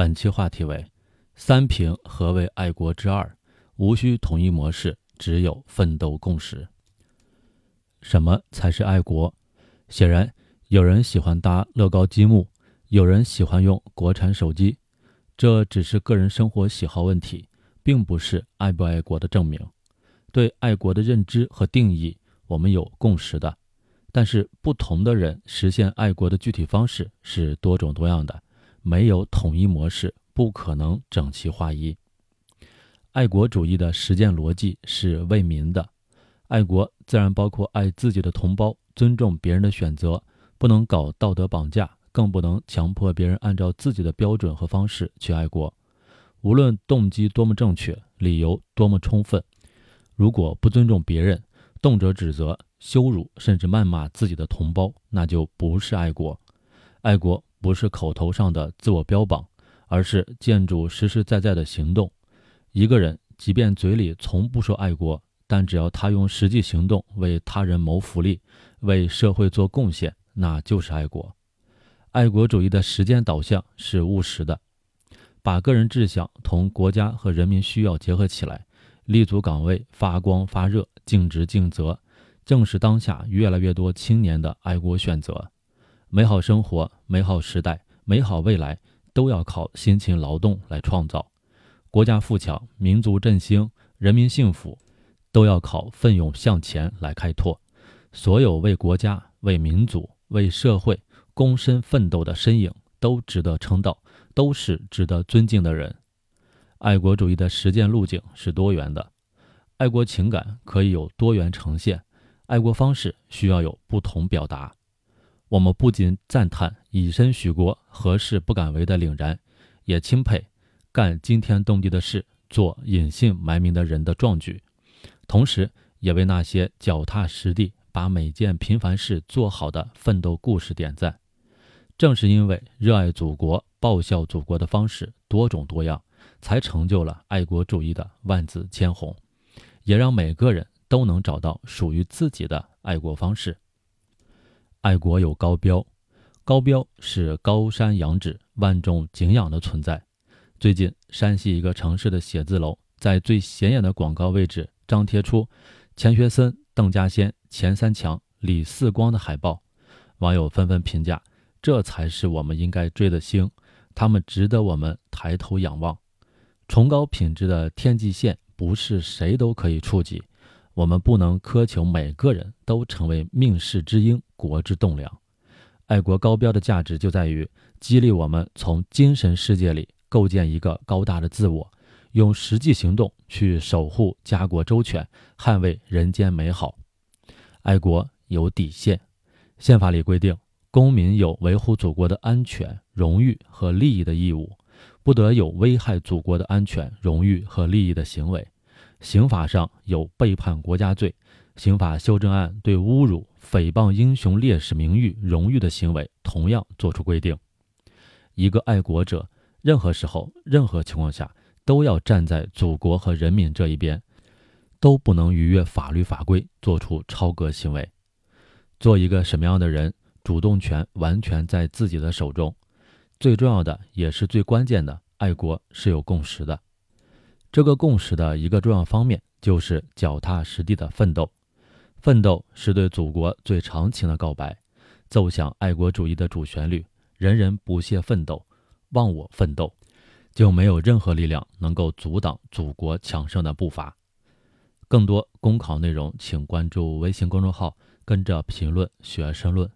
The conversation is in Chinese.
本期话题为：三平何为爱国之二？无需统一模式，只有奋斗共识。什么才是爱国？显然，有人喜欢搭乐高积木，有人喜欢用国产手机，这只是个人生活喜好问题，并不是爱不爱国的证明。对爱国的认知和定义，我们有共识的，但是不同的人实现爱国的具体方式是多种多样的。没有统一模式，不可能整齐划一。爱国主义的实践逻辑是为民的，爱国自然包括爱自己的同胞，尊重别人的选择，不能搞道德绑架，更不能强迫别人按照自己的标准和方式去爱国。无论动机多么正确，理由多么充分，如果不尊重别人，动辄指责、羞辱甚至谩骂自己的同胞，那就不是爱国。爱国。不是口头上的自我标榜，而是建筑实实在在的行动。一个人即便嘴里从不说爱国，但只要他用实际行动为他人谋福利，为社会做贡献，那就是爱国。爱国主义的实践导向是务实的，把个人志向同国家和人民需要结合起来，立足岗位发光发热、尽职尽责，正是当下越来越多青年的爱国选择。美好生活、美好时代、美好未来，都要靠辛勤劳动来创造；国家富强、民族振兴、人民幸福，都要靠奋勇向前来开拓。所有为国家、为民族、为社会躬身奋斗的身影，都值得称道，都是值得尊敬的人。爱国主义的实践路径是多元的，爱国情感可以有多元呈现，爱国方式需要有不同表达。我们不仅赞叹以身许国、何事不敢为的凛然，也钦佩干惊天动地的事、做隐姓埋名的人的壮举，同时也为那些脚踏实地把每件平凡事做好的奋斗故事点赞。正是因为热爱祖国、报效祖国的方式多种多样，才成就了爱国主义的万紫千红，也让每个人都能找到属于自己的爱国方式。爱国有高标，高标是高山仰止、万众敬仰的存在。最近，山西一个城市的写字楼在最显眼的广告位置张贴出钱学森、邓稼先、钱三强、李四光的海报，网友纷纷评价：“这才是我们应该追的星，他们值得我们抬头仰望。”崇高品质的天际线不是谁都可以触及。我们不能苛求每个人都成为命世之鹰、国之栋梁。爱国高标的价值就在于激励我们从精神世界里构建一个高大的自我，用实际行动去守护家国周全，捍卫人间美好。爱国有底线，宪法里规定，公民有维护祖国的安全、荣誉和利益的义务，不得有危害祖国的安全、荣誉和利益的行为。刑法上有背叛国家罪，刑法修正案对侮辱、诽谤英雄烈士名誉、荣誉的行为同样作出规定。一个爱国者，任何时候、任何情况下都要站在祖国和人民这一边，都不能逾越法律法规，做出超格行为。做一个什么样的人，主动权完全在自己的手中。最重要的也是最关键的，爱国是有共识的。这个共识的一个重要方面就是脚踏实地的奋斗，奋斗是对祖国最长情的告白，奏响爱国主义的主旋律。人人不懈奋斗，忘我奋斗，就没有任何力量能够阻挡祖国强盛的步伐。更多公考内容，请关注微信公众号“跟着评论学申论”。